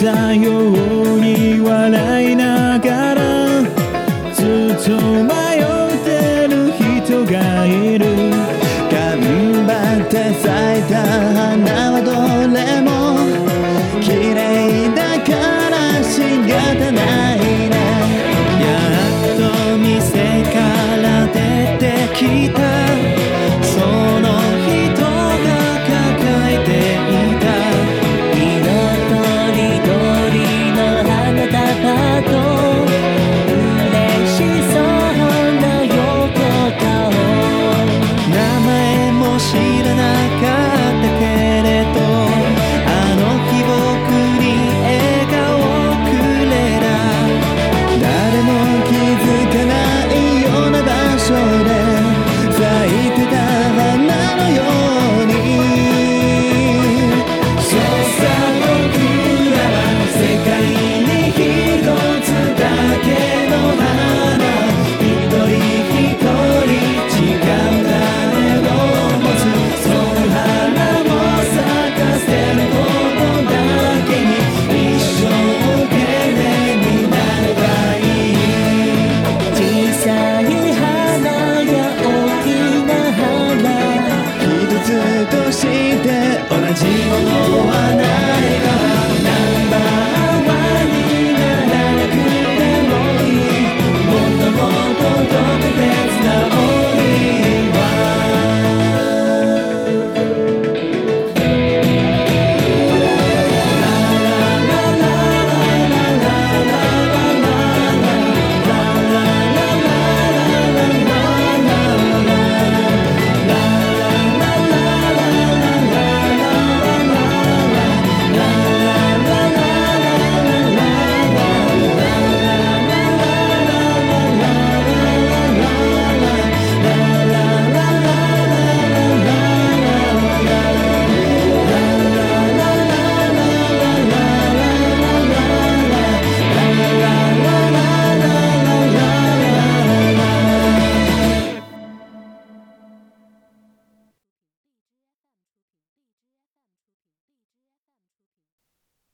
たように笑いな Johanna.